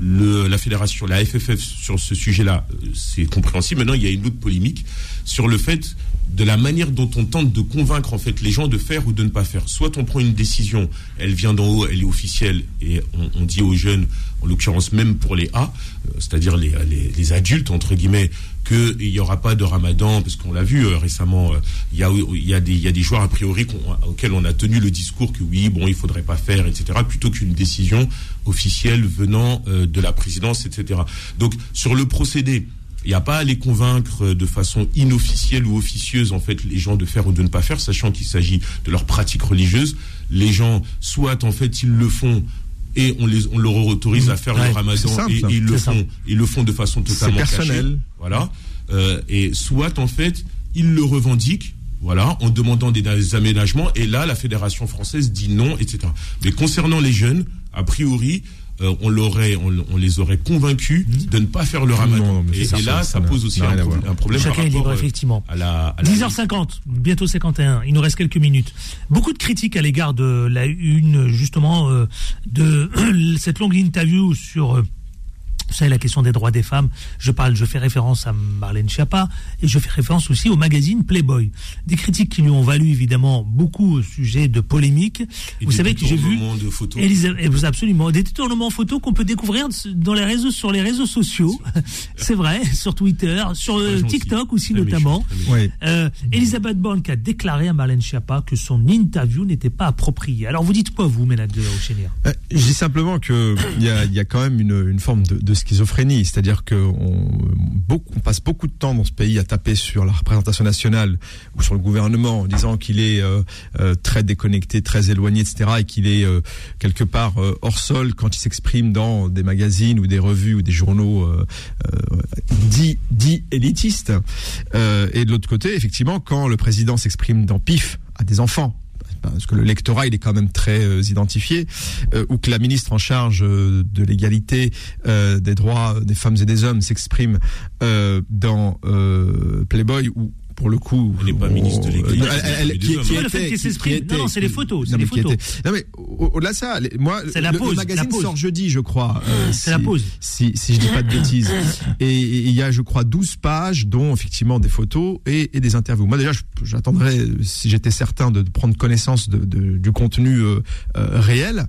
la fédération, la FFF sur ce sujet-là, euh, c'est compréhensible. Maintenant, il y a une autre polémique sur le fait de la manière dont on tente de convaincre en fait les gens de faire ou de ne pas faire. Soit on prend une décision, elle vient d'en haut, elle est officielle et on dit aux jeunes, en l'occurrence même pour les A, euh, c'est-à-dire les, les, les adultes entre guillemets, qu'il n'y aura pas de Ramadan parce qu'on l'a vu euh, récemment. euh, Il y a des joueurs a priori auxquels on a tenu le discours que oui bon il faudrait pas faire etc. Plutôt qu'une décision officielle venant euh, de la présidence etc. Donc sur le procédé. Il n'y a pas à les convaincre de façon inofficielle ou officieuse, en fait, les gens de faire ou de ne pas faire, sachant qu'il s'agit de leur pratique religieuse. Les gens, soit, en fait, ils le font et on, les, on leur autorise à faire Ouais, le ramadan simple, et, ils le font, ils le font de façon totalement personnel. cachée. Voilà. Euh, et soit, en fait, ils le revendiquent. Voilà, en demandant des, des aménagements, et là, la Fédération française dit non, etc. Mais concernant les jeunes, a priori, euh, on, l'aurait, on, on les aurait convaincus de ne pas faire le ramadan. non, et, là, ça ça, pose aussi un, pro- problème Chacun par est libre, euh, effectivement. à la, à la- 10h50, bientôt 51. Il nous reste quelques minutes. Beaucoup de critiques à l'égard de la une, justement, euh, de cette longue interview sur euh, Vous savez, la question des droits des femmes, je parle, je fais référence à Marlène Schiappa et je fais référence aussi au magazine Playboy. Des critiques qui lui ont valu évidemment beaucoup au sujet de polémiques. Et vous des savez que j'ai vu de photos. Elisabeth- vous absolument des détournements photos qu'on peut découvrir dans les réseaux sur les réseaux sociaux. C'est vrai, sur Twitter, sur euh, Très gentil. TikTok aussi notamment. Oui. Euh, Elisabeth Borne qui a déclaré à Marlène Schiappa que son interview n'était pas appropriée. Alors vous dites quoi vous, Ménade de Auchénière Euh, Je dis simplement que il y a, il y a quand même une, une forme de, de schizophrénie, c'est-à-dire que on, passe beaucoup de temps dans ce pays à taper sur la représentation nationale ou sur le gouvernement en disant qu'il est euh, euh, très déconnecté, très éloigné, etc., et qu'il est euh, quelque part hors sol quand il s'exprime dans des magazines ou des revues ou des journaux dits dits élitistes. Et de l'autre côté, effectivement, quand le président s'exprime dans PIF à des enfants parce que le lectorat il est quand même très euh, identifié, euh, ou que la ministre en charge euh, de l'égalité des droits des femmes et des hommes s'exprime dans Playboy ou pour le coup, Elle n'est pas ministre de qui était- Non, non, c'est les photos, c'est les photos. Non mais au- au-delà de ça, les- moi, C'est la le, pause, le la magazine pause. sort jeudi, je crois. euh, C'est la pause. Si, si je dis pas de bêtises. Et il y a, je crois, 12 pages, dont effectivement des photos et, et des interviews. Moi déjà, j'attendrais, si j'étais certain, de, prendre connaissance de, de- du contenu euh, euh, réel.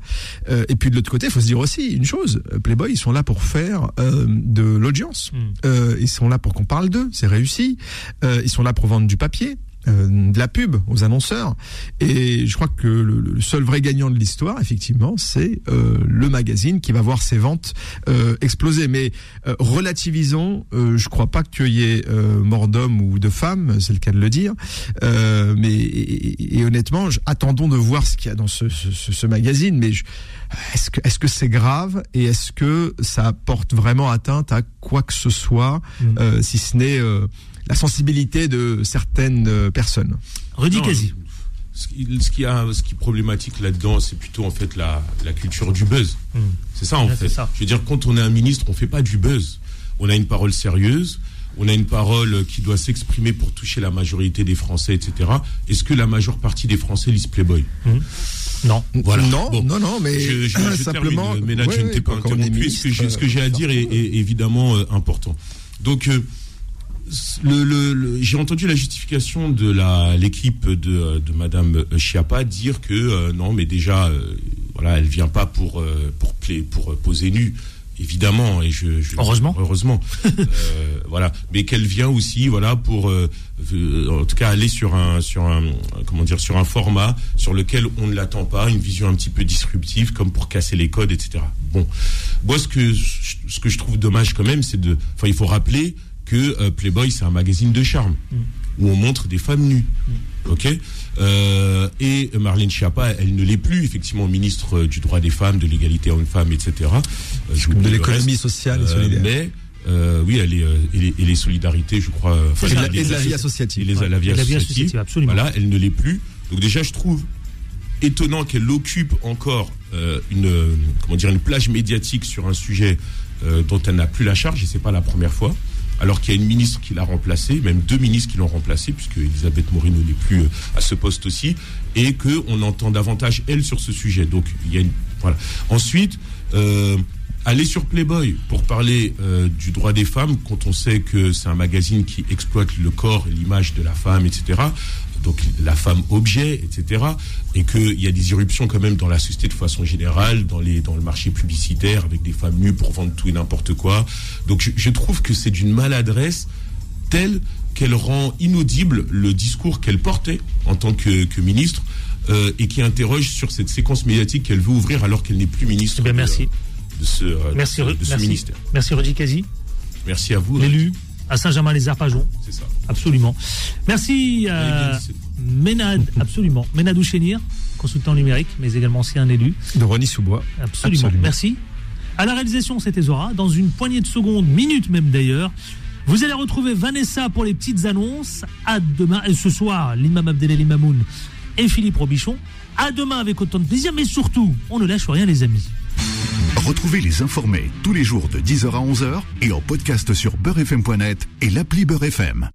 Euh, et puis de l'autre côté, il faut se dire aussi une chose. euh, Playboy, ils sont là pour faire euh, de l'audience. Mm. Euh, ils sont là pour qu'on parle d'eux, c'est réussi. Euh, ils sont là pour vendre du papier. euh, de la pub aux annonceurs et je crois que le, le seul vrai gagnant de l'histoire effectivement c'est euh, le magazine qui va voir ses ventes euh, exploser mais relativisons je crois pas qu'il y ait mort d'homme ou de femme c'est le cas de le dire mais et, et- et honnêtement je- attendons de voir ce qu'il y a dans ce, ce, ce- ce magazine mais est-ce que est-ce que c'est grave et est-ce que ça porte vraiment atteinte à quoi que ce soit Mm. si ce n'est la sensibilité de certaines euh, personnes. Rudy Kazi. Ce qui, ce qui a, ce qui est problématique là-dedans, c'est plutôt en fait la, la culture du buzz. Mm. C'est ça en fait. ça. Je veux dire, quand on est un ministre, on fait pas du buzz. On a une parole sérieuse. On a une parole qui doit s'exprimer pour toucher la majorité des Français, etc. Est-ce que la majeure partie des Français lisent Playboy? Non. Voilà. Non, Bon. non, non, mais je, je, je simplement. termine, mais là, Ouais, je ne t'ai pas interrompu. Ce que j'ai, à dire est, est évidemment euh, important. Donc, euh, le, le- le- j'ai entendu la justification de la l'équipe de, de Madame euh, Chiappa dire que euh, non, mais déjà, euh, voilà, elle vient pas pour euh, pour pla- pour poser nu. Évidemment, et je, je- Heureusement. heureusement, Euh, voilà, mais qu'elle vient aussi, voilà, pour, euh, euh, en tout cas, aller sur un, sur un, comment dire, sur un format sur lequel on ne l'attend pas, une vision un petit peu disruptive, comme pour casser les codes, etc. Bon, moi, ce que, ce que je trouve dommage quand même, c'est de, enfin, il faut rappeler que euh, Playboy, c'est un magazine de charme où on montre des femmes nues. Ok? Euh, et Marlène Schiappa, elle ne l'est plus effectivement ministre euh, du droit des femmes, de l'égalité homme-femme, etc. Euh, de l'économie sociale et Euh, solidaire. mais euh, oui, elle est euh, et les, et les solidarités, je crois. enfin, Et de la- les- et de la vie associative. et les- Ouais, la vie et la vie associative. associative, absolument. Voilà, elle ne l'est plus. Donc déjà, je trouve étonnant qu'elle occupe encore euh, une comment dire une plage médiatique sur un sujet euh, dont elle n'a plus la charge et c'est pas la première fois. Alors qu'il y a une ministre qui l'a remplacée, même deux ministres qui l'ont remplacée, puisque Elisabeth Moreno n'est plus euh, à ce poste aussi, et que on entend davantage elle sur ce sujet. Donc il y a une voilà. Ensuite, euh, aller sur Playboy pour parler euh, du droit des femmes, quand on sait que c'est un magazine qui exploite le corps et l'image de la femme, etc. Donc la femme objet, etc. Et qu'il y a des irruptions quand même dans la société de façon générale, dans, les, dans le marché publicitaire, avec des femmes nues pour vendre tout et n'importe quoi. Donc je, je trouve que c'est d'une maladresse telle qu'elle rend inaudible le discours qu'elle portait en tant que, que ministre euh, et qui interroge sur cette séquence médiatique qu'elle veut ouvrir alors qu'elle n'est plus ministre Eh bien, merci. De ce, euh, Merci, de Ru- ce merci. ministère. Merci Rudy Kazi, Merci à vous. l'élu à Saint-Germain-les-Arpajon. C'est ça. Absolument. Merci à c'est- Ménade, absolument. Ménadou Chénir, consultant numérique, mais également aussi un élu. De Ronnie Sous-Bois. Absolument. Absolument. Merci. À la réalisation, c'était Zora. Dans une poignée de secondes, minutes même d'ailleurs, vous allez retrouver Vanessa pour les petites annonces. À demain. Et ce soir, l'imam Abdelali Mamoun et Philippe Robichon. À demain avec autant de plaisir, mais surtout, on ne lâche rien, les amis. Retrouvez les informés tous les jours de 10h à 11h et en podcast sur beurrefm.net et l'appli Beurrefm.